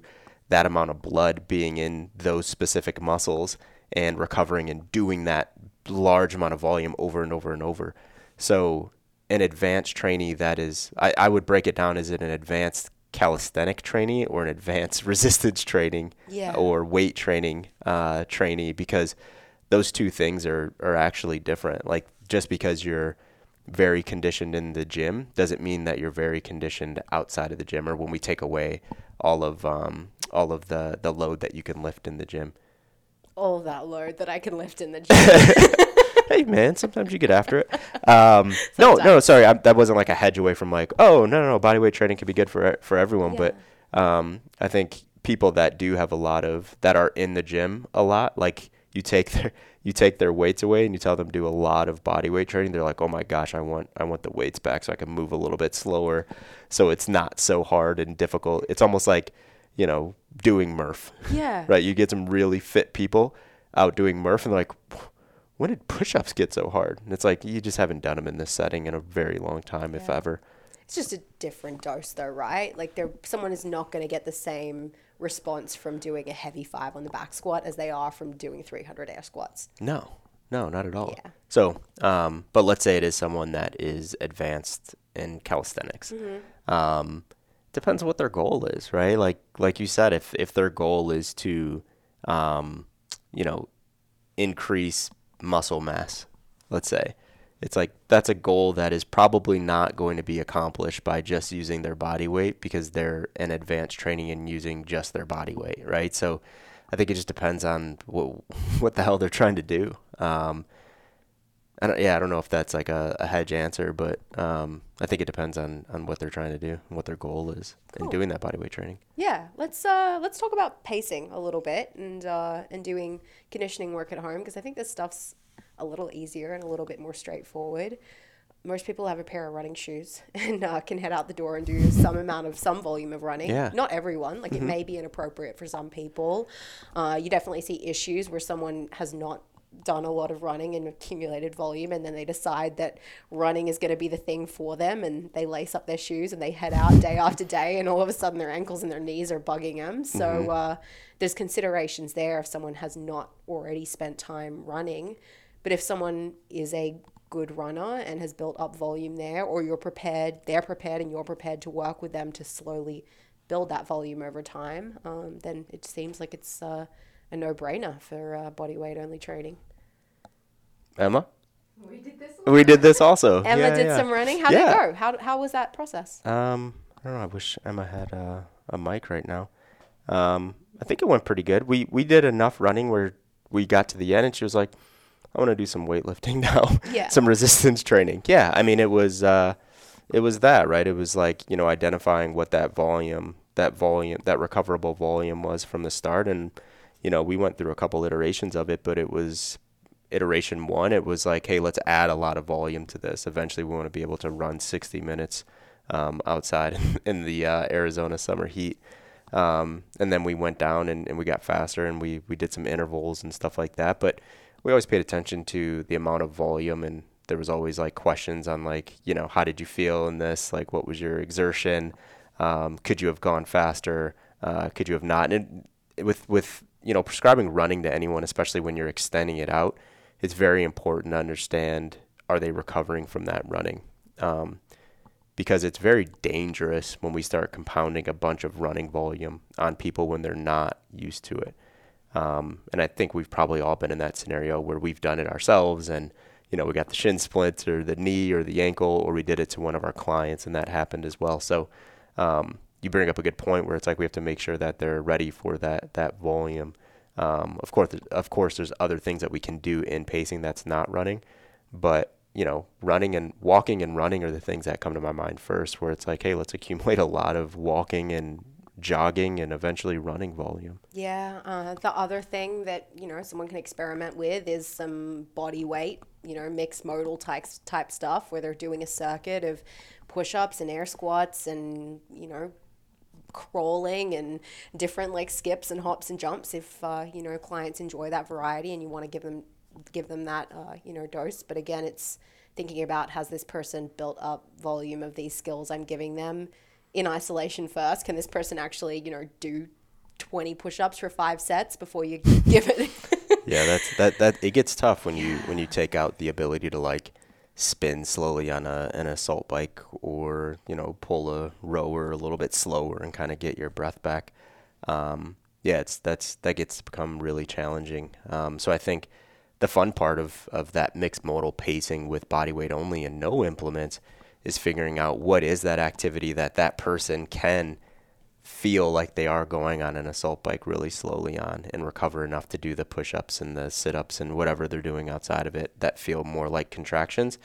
Speaker 3: that amount of blood being in those specific muscles and recovering and doing that large amount of volume over and over and over. So, an advanced trainee that is, I, I would break it down as an advanced calisthenic trainee or an advanced *laughs* resistance training
Speaker 2: Yeah.
Speaker 3: or weight training uh, trainee because those two things are, are actually different. Like, just because you're very conditioned in the gym doesn't mean that you're very conditioned outside of the gym or when we take away all of um, all of the the load that you can lift in the gym.
Speaker 2: All of that load that I can lift in the gym. *laughs* *laughs*
Speaker 3: Hey man, sometimes you get after it. *laughs* Um, no, no, sorry, I, that wasn't like a hedge away from like, oh no, no, no, body weight training can be good for for everyone. But um, I think people that do have a lot of that are in the gym a lot, like you take their *laughs* you take their weights away and you tell them to do a lot of body weight training. They're like, oh my gosh, I want I want the weights back so I can move a little bit slower, so it's not so hard and difficult. It's almost like you know doing Murph.
Speaker 2: yeah. *laughs*
Speaker 3: right? You get some really fit people out doing Murph, and they're like, when did push-ups get so hard? And it's like you just haven't done them in this setting in a very long time, if ever.
Speaker 2: It's just a different dose, though, right? Like, there, someone is not going to get the same response from doing a heavy five on the back squat as they are from doing 300 air squats.
Speaker 3: No, no, not at all.
Speaker 2: Yeah.
Speaker 3: So, um, but let's say it is someone that is advanced in calisthenics. Um, depends what their goal is, right? Like, like you said, if if their goal is to, um, you know, increase muscle mass, let's say, it's like that's a goal that is probably not going to be accomplished by just using their body weight because they're in advanced training and using just their body weight, right? So I think it just depends on what *laughs* what the hell they're trying to do. Um, I don't, yeah, I don't know if that's like a, a hedge answer, but um, I think it depends on, on what they're trying to do and what their goal is in doing that bodyweight training.
Speaker 2: Yeah, let's uh, let's talk about pacing a little bit and uh, and doing conditioning work at home because I think this stuff's a little easier and a little bit more straightforward. Most people have a pair of running shoes *laughs* and uh, can head out the door and do some amount of some volume of running.
Speaker 3: Yeah.
Speaker 2: Not everyone, like it may be inappropriate for some people. Uh, you definitely see issues where someone has not done a lot of running and accumulated volume and then they decide that running is going to be the thing for them and they lace up their shoes and they head out day after day and all of a sudden their ankles and their knees are bugging them. So uh, there's considerations there if someone has not already spent time running. But if someone is a good runner and has built up volume there or you're prepared they're prepared and you're prepared to work with them to slowly build that volume over time um, then it seems like it's uh, a no-brainer for uh, body weight only training
Speaker 3: Emma,
Speaker 4: We did this.
Speaker 3: we did this also.
Speaker 2: Emma
Speaker 3: Yeah,
Speaker 2: did
Speaker 3: yeah.
Speaker 2: some running. How'd
Speaker 3: Yeah.
Speaker 2: it go? How, how was that process?
Speaker 3: Um, I don't know. I wish Emma had a, a mic right now. Um, I think it went pretty good. We we did enough running where we got to the end, and she was like, "I want to do some weightlifting *laughs* now,
Speaker 2: Yeah.
Speaker 3: some resistance training." Yeah, I mean, it was uh, it was that right. It was like you know identifying what that volume, that volume, that recoverable volume was from the start, and you know we went through a couple iterations of it, but it was iteration one, it was like, hey, let's add a lot of volume to this. Eventually, we want to be able to run 60 minutes um, outside *laughs* in the uh, Arizona summer heat. Um, and then we went down and, and we got faster and we, we did some intervals and stuff like that. But we always paid attention to the amount of volume and there was always like questions on like, you know, how did you feel in this? Like, what was your exertion? Um, could you have gone faster? Uh, could you have not? And it, with, with, you know, prescribing running to anyone, especially when you're extending it out, it's very important to understand are they recovering from that running? Um, because it's very dangerous when we start compounding a bunch of running volume on people when they're not used to it. Um, and I think we've probably all been in that scenario where we've done it ourselves and, you know, we got the shin splints or the knee or the ankle, or we did it to one of our clients and that happened as well. So, um, you bring up a good point where it's like we have to make sure that they're ready for that, that volume. Um, of course, of course, there's other things that we can do in pacing that's not running, but you know, running and walking and running are the things that come to my mind first. Where it's like, hey, let's accumulate a lot of walking and jogging and eventually running volume.
Speaker 2: Yeah. Uh, the other thing that you know someone can experiment with is some body weight, you know, mixed modal type type stuff where they're doing a circuit of push-ups and air squats and you know crawling and different like skips and hops and jumps if uh, you know clients enjoy that variety and you want to give them give them that uh, you know dose. But again it's thinking about has this person built up volume of these skills i'm giving them in isolation first? Can this person actually you know do 20 push-ups for five sets before you *laughs* give it?
Speaker 3: Yeah, that's that that it gets tough when you when you take out the ability to like spin slowly on a an assault bike or you know pull a rower a little bit slower and kind of get your breath back. Um, yeah, it's that's that gets to become really challenging. Um, so I think the fun part of of that mixed modal pacing with body weight only and no implements is figuring out what is that activity that that person can feel like they are going on an assault bike really slowly on and recover enough to do the push-ups and the sit-ups and whatever they're doing outside of it that feel more like contractions.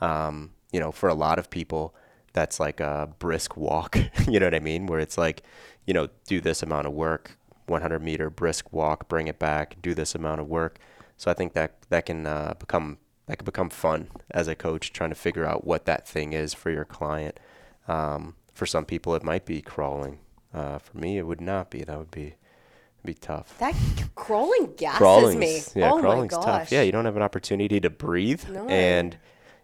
Speaker 3: Um, you know, for a lot of people, that's like a brisk walk. *laughs* you know what I mean? Where it's like, you know, do this amount of work, 100 meter brisk walk, bring it back, do this amount of work. So I think that that can uh, become that can become fun as a coach trying to figure out what that thing is for your client. Um, for some people, it might be crawling. Uh, for me, it would not be. That would be be tough.
Speaker 2: that crawling gasses
Speaker 3: Crawling's
Speaker 2: me
Speaker 3: yeah,
Speaker 2: oh
Speaker 3: crawling's tough. Yeah, you don't have an opportunity to breathe.
Speaker 2: No.
Speaker 3: And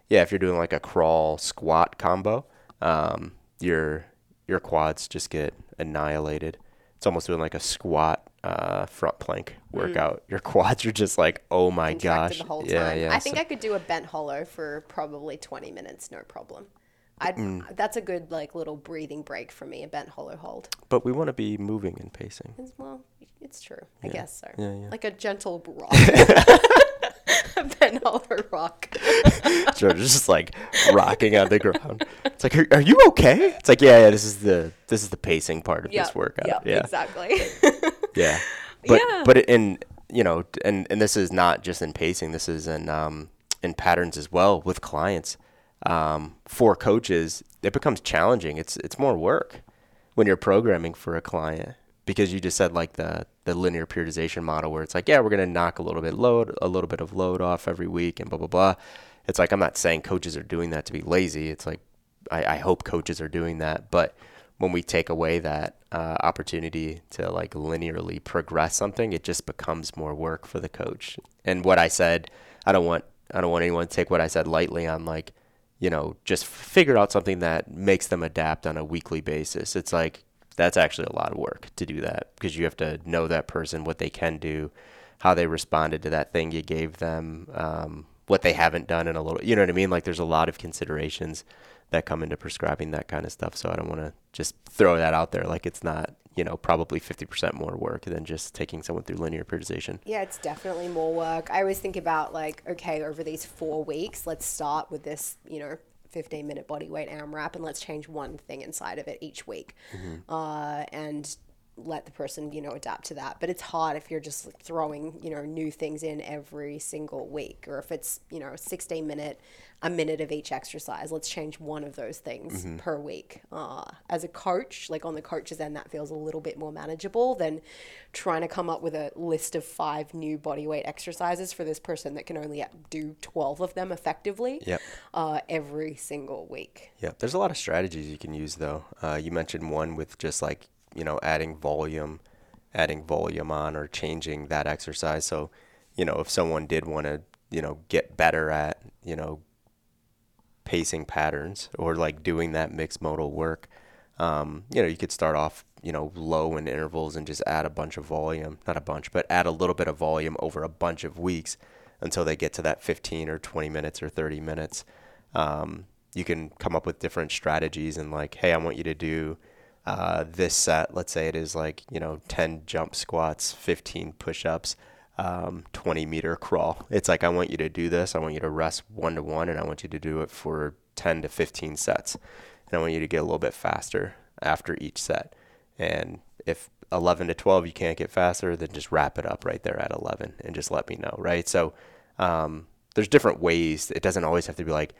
Speaker 3: yeah, if you're doing like a crawl squat combo, um, your your quads just get annihilated. It's almost doing like a squat uh, front plank workout. Your quads are just like, oh my
Speaker 2: Mm. contracted
Speaker 3: gosh.
Speaker 2: the whole time.
Speaker 3: Yeah, yeah.
Speaker 2: I think
Speaker 3: so-
Speaker 2: I could do a bent hollow for probably 20 minutes, no problem. I'd,
Speaker 3: Mm.
Speaker 2: That's a good like little breathing break for me, a bent hollow hold.
Speaker 3: but we want to be moving and pacing.
Speaker 2: It's- well, it's true. I guess so.
Speaker 3: Yeah, yeah.
Speaker 2: Like a gentle *laughs* rock. *laughs* a bent hollow rock. *laughs*
Speaker 3: George is just like rocking on the ground. It's like, are, are you okay? It's like, yeah, yeah. This is the this is the pacing part of this workout. yeah,
Speaker 2: exactly.
Speaker 3: yeah. But
Speaker 2: Yeah.
Speaker 3: but in you know, and and this is not just in pacing. This is in um, in patterns as well with clients. Um, for coaches, it becomes challenging. It's it's more work when you're programming for a client because you just said like the the linear periodization model where it's like yeah we're gonna knock a little bit load a little bit of load off every week and blah blah blah. It's like I'm not saying coaches are doing that to be lazy. It's like I, I hope coaches are doing that, but when we take away that uh, opportunity to like linearly progress something, it just becomes more work for the coach. And what I said, I don't want I don't want anyone to take what I said lightly on like, you know, just figure out something that makes them adapt on a weekly basis. It's like that's actually a lot of work to do that because you have to know that person, what they can do, how they responded to that thing you gave them, um, what they haven't done in a little, you know what I mean? Like there's a lot of considerations that come into prescribing that kind of stuff. So I don't want to just throw that out there like it's not, you know, probably 50% more work than just taking someone through linear periodization.
Speaker 2: Yeah, it's definitely more work. I always think about like, okay, over these four weeks, let's start with this, you know, 15 minute body weight AMRAP and let's change one thing inside of it each week. Mm-hmm. Uh, and let the person you know adapt to that but it's hard if you're just throwing you know new things in every single week or if it's you know 16 minute a minute of each exercise let's change one of those things mm-hmm. per week uh, as a coach like on the coach's end that feels a little bit more manageable than trying to come up with a list of five new body weight exercises for this person that can only do 12 of them effectively
Speaker 3: yep.
Speaker 2: uh, every single week
Speaker 3: yeah there's a lot of strategies you can use though uh, you mentioned one with just like you know, adding volume, adding volume on or changing that exercise. So, you know, if someone did want to, you know, get better at, you know, pacing patterns or like doing that mixed modal work, um, you know, you could start off, you know, low in intervals and just add a bunch of volume, not a bunch, but add a little bit of volume over a bunch of weeks until they get to that 15 or 20 minutes or 30 minutes. Um, you can come up with different strategies and like, hey, I want you to do uh, this set, let's say it is like, you know, 10 jump squats, 15 push ups, um, 20 meter crawl. It's like, I want you to do this. I want you to rest one to one, and I want you to do it for 10 to 15 sets. And I want you to get a little bit faster after each set. And if 11 to 12 you can't get faster, then just wrap it up right there at 11 and just let me know, right? So, um, there's different ways. It doesn't always have to be like,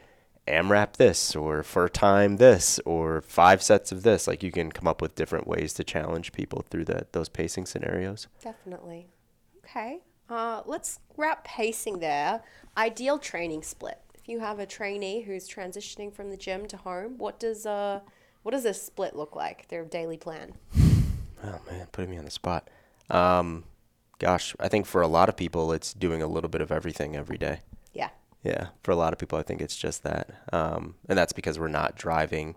Speaker 3: AMRAP this or for time this or five sets of this. Like you can come up with different ways to challenge people through the, those pacing scenarios.
Speaker 2: Definitely. Okay. Uh, let's wrap pacing there. Ideal training split. If you have a trainee who's transitioning from the gym to home, what does uh, what does a split look like? Their daily plan.
Speaker 3: Oh man, putting me on the spot. Um, gosh, I think for a lot of people, it's doing a little bit of everything every day.
Speaker 2: Yeah.
Speaker 3: Yeah, for a lot of people, I think it's just that, um, and that's because we're not driving,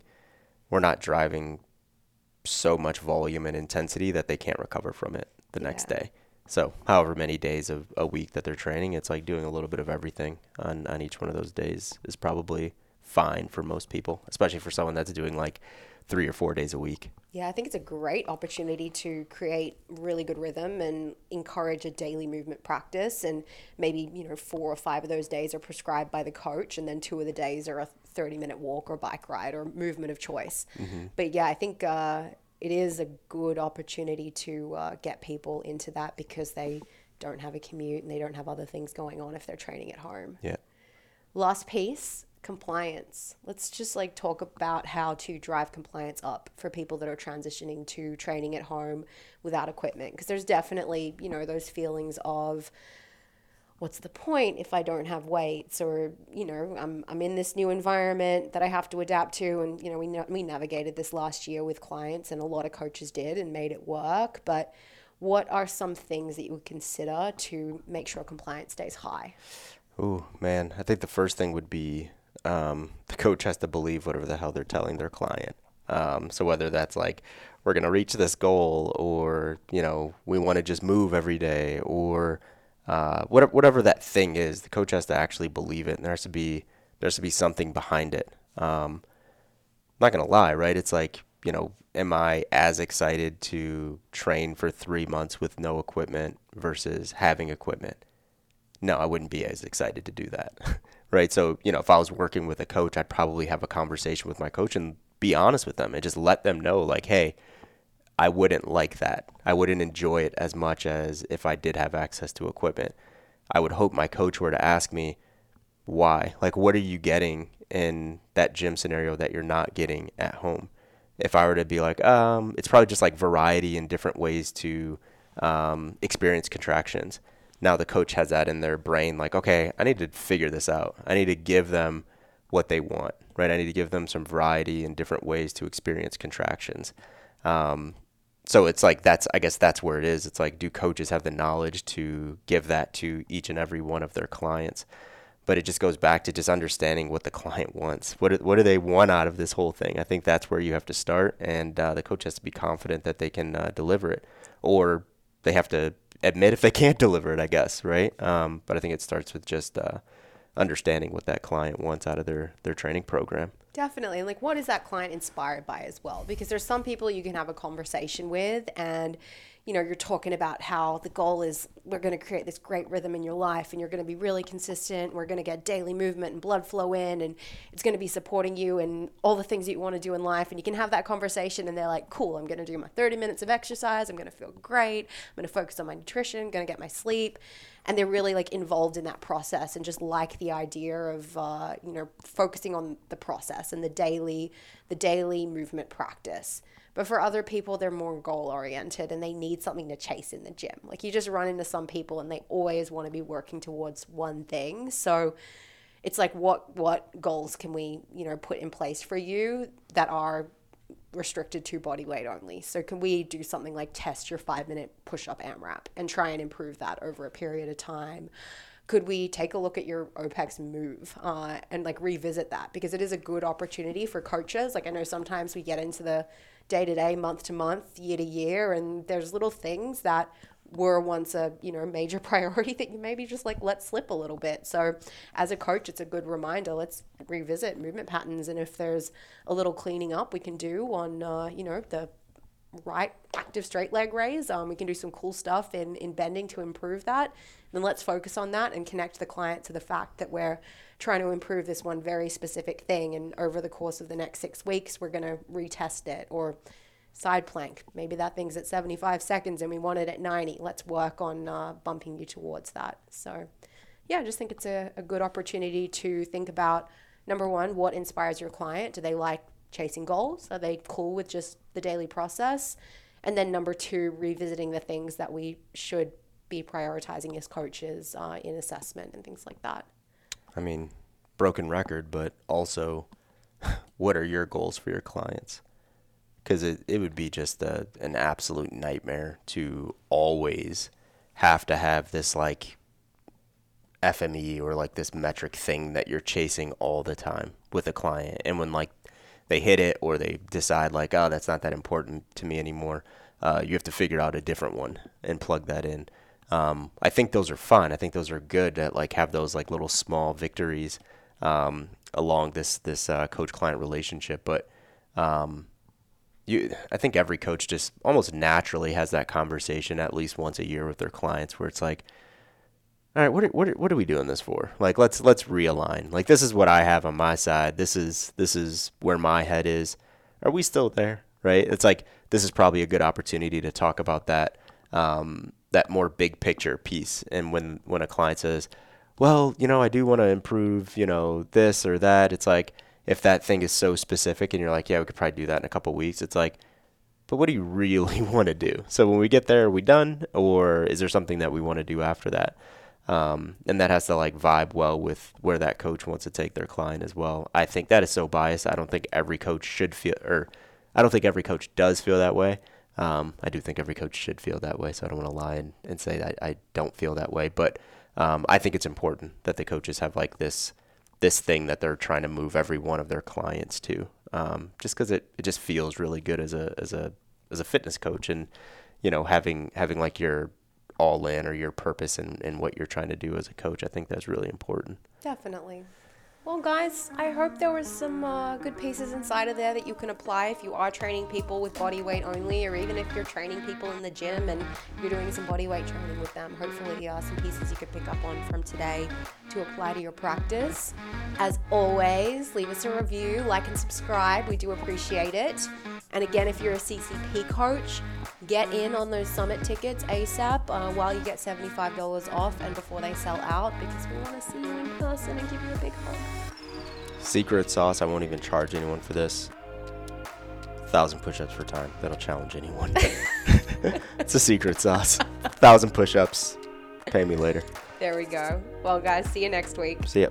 Speaker 3: we're not driving so much volume and intensity that they can't recover from it the yeah. next day. So, however many days of a week that they're training, it's like doing a little bit of everything on on each one of those days is probably fine for most people, especially for someone that's doing like three or four days a week.
Speaker 2: Yeah, I think it's a great opportunity to create really good rhythm and encourage a daily movement practice. And maybe, you know, four or five of those days are prescribed by the coach, and then two of the days are a 30 minute walk or bike ride or movement of choice. Mm-hmm. But yeah, I think uh, it is a good opportunity to uh, get people into that because they don't have a commute and they don't have other things going on if they're training at home.
Speaker 3: Yeah.
Speaker 2: Last piece compliance. Let's just like talk about how to drive compliance up for people that are transitioning to training at home without equipment because there's definitely, you know, those feelings of what's the point if I don't have weights or you know I'm I'm in this new environment that I have to adapt to and you know we we navigated this last year with clients and a lot of coaches did and made it work but what are some things that you would consider to make sure compliance stays high?
Speaker 3: Oh man, I think the first thing would be um, the coach has to believe whatever the hell they're telling their client. Um, so whether that's like we're gonna reach this goal, or you know we want to just move every day, or uh, whatever whatever that thing is, the coach has to actually believe it, and there has to be there has to be something behind it. Um, I'm not gonna lie, right? It's like you know, am I as excited to train for three months with no equipment versus having equipment? No, I wouldn't be as excited to do that. *laughs* right? So, you know, if I was working with a coach, I'd probably have a conversation with my coach and be honest with them and just let them know, like, hey, I wouldn't like that. I wouldn't enjoy it as much as if I did have access to equipment. I would hope my coach were to ask me, why. Like, what are you getting in that gym scenario that you're not getting at home? If I were to be like, um, it's probably just like variety and different ways to um, experience contractions. Now the coach has that in their brain, like, okay, I need to figure this out. I need to give them what they want, right? I need to give them some variety and different ways to experience contractions. Um, so it's like that's I guess that's where it is. It's like do coaches have the knowledge to give that to each and every one of their clients? But it just goes back to just understanding what the client wants. What do, what do they want out of this whole thing? I think that's where you have to start, and uh, the coach has to be confident that they can uh, deliver it, or they have to admit if they can't *laughs* deliver it. I guess right. Um, but I think it starts with just uh, understanding what that client wants out of their their training program.
Speaker 2: Definitely. And like, what is that client inspired by as well? Because there's some people you can have a conversation with, and you know, you're talking about how the goal is we're going to create this great rhythm in your life, and you're going to be really consistent. We're going to get daily movement and blood flow in, and it's going to be supporting you and all the things that you want to do in life. And you can have that conversation, and they're like, "Cool, I'm going to do my 30 minutes of exercise. I'm going to feel great. I'm going to focus on my nutrition. I'm Going to get my sleep." And they're really like involved in that process and just like the idea of uh, you know focusing on the process and the daily the daily movement practice. But for other people they're more goal oriented and they need something to chase in the gym. Like you just run into some people and they always want to be working towards one thing. So it's like what what goals can we you know put in place for you that are restricted to body weight only. So can we do something like test your five minute push up AMRAP and try and improve that over a period of time? Could we take a look at your OPEX move uh, and like revisit that because it is a good opportunity for coaches. Like I know sometimes we get into the day to day, month to month, year to year, and there's little things that were once a you know major *laughs* priority that you maybe just like let slip a little bit. So as a coach it's a good reminder let's revisit movement patterns and if there's a little cleaning up we can do on uh, you know the right active straight leg raise. Um, we can do some cool stuff in in bending to improve that. Then let's focus on that and connect the client to the fact that we're trying to improve this one very specific thing and over the course of the next six weeks we're going to retest it or side plank. Maybe that thing's at 75 seconds and we want it at 90. Let's work on uh, bumping you towards that. So, yeah, I just think it's a, a good opportunity to think about number one, what inspires your client? Do they like chasing goals? Are they cool with just the daily process? And then number two, revisiting the things that we should be prioritizing as coaches uh, in assessment and things like that.
Speaker 3: I mean, broken record, but also, *laughs* what are your goals for your clients? Because it, it would be just a, an absolute nightmare to always have to have this like FME or like this metric thing that you're chasing all the time with a client. And when like they hit it or they decide like, oh, that's not that important to me anymore, uh, you have to figure out a different one and plug that in. Um, I think those are fun. I think those are good to like have those like little small victories um, along this this uh, coach client relationship. But um, you I think every coach just almost naturally has that conversation at least once a year with their clients where it's like all right, what are, what are, what are we doing this for? Like let's let's realign. Like this is what I have on my side. This is this is where my head is. Are we still there? Right? It's like this is probably a good opportunity to talk about that um, that more big picture piece. And when when a client says, "Well, you know, I do want to improve, you know, this or that," it's like, if that thing is so specific and you're like, yeah, we could probably do that in a couple weeks, it's like, but what do you *laughs* really want to do? So when we get there, are we done, or is there something that we want to do after that? Um, and that has to like vibe well with where that coach wants to take their client as well. I think that is so biased. I don't think every coach should feel, or I don't think every coach does feel that way. Um, I do think every coach should feel that way. So I don't want to lie and, and say that I don't feel that way. But um, I think it's important that the coaches have like this this thing that they're trying to move every one of their clients to. Um, just because it, it just feels really good as a as a as a fitness coach and you know having having like your all in or your purpose and in what you're trying to do as a coach. I think that's really important.
Speaker 2: Definitely. Well, guys, I hope there was some uh, good pieces inside of there that you can apply if you are training people with body weight only, or even if you're training people in the gym and you're doing some body weight training with them. Hopefully, uh, some pieces you could pick up on from today to apply to your practice. As always, leave us a review, like, and subscribe. We do appreciate it. And again, if you're a CCP coach, get in on those summit tickets ASAP uh, while you get $75 off and before they sell out because we want to see you in person and give you a big hug.
Speaker 3: Secret sauce. I won't even charge anyone for this. Thousand push-ups for time. That'll challenge anyone. *laughs* it's a secret sauce. Thousand push-ups. Pay me later.
Speaker 2: There we go. Well, guys, see you next week.
Speaker 3: See ya.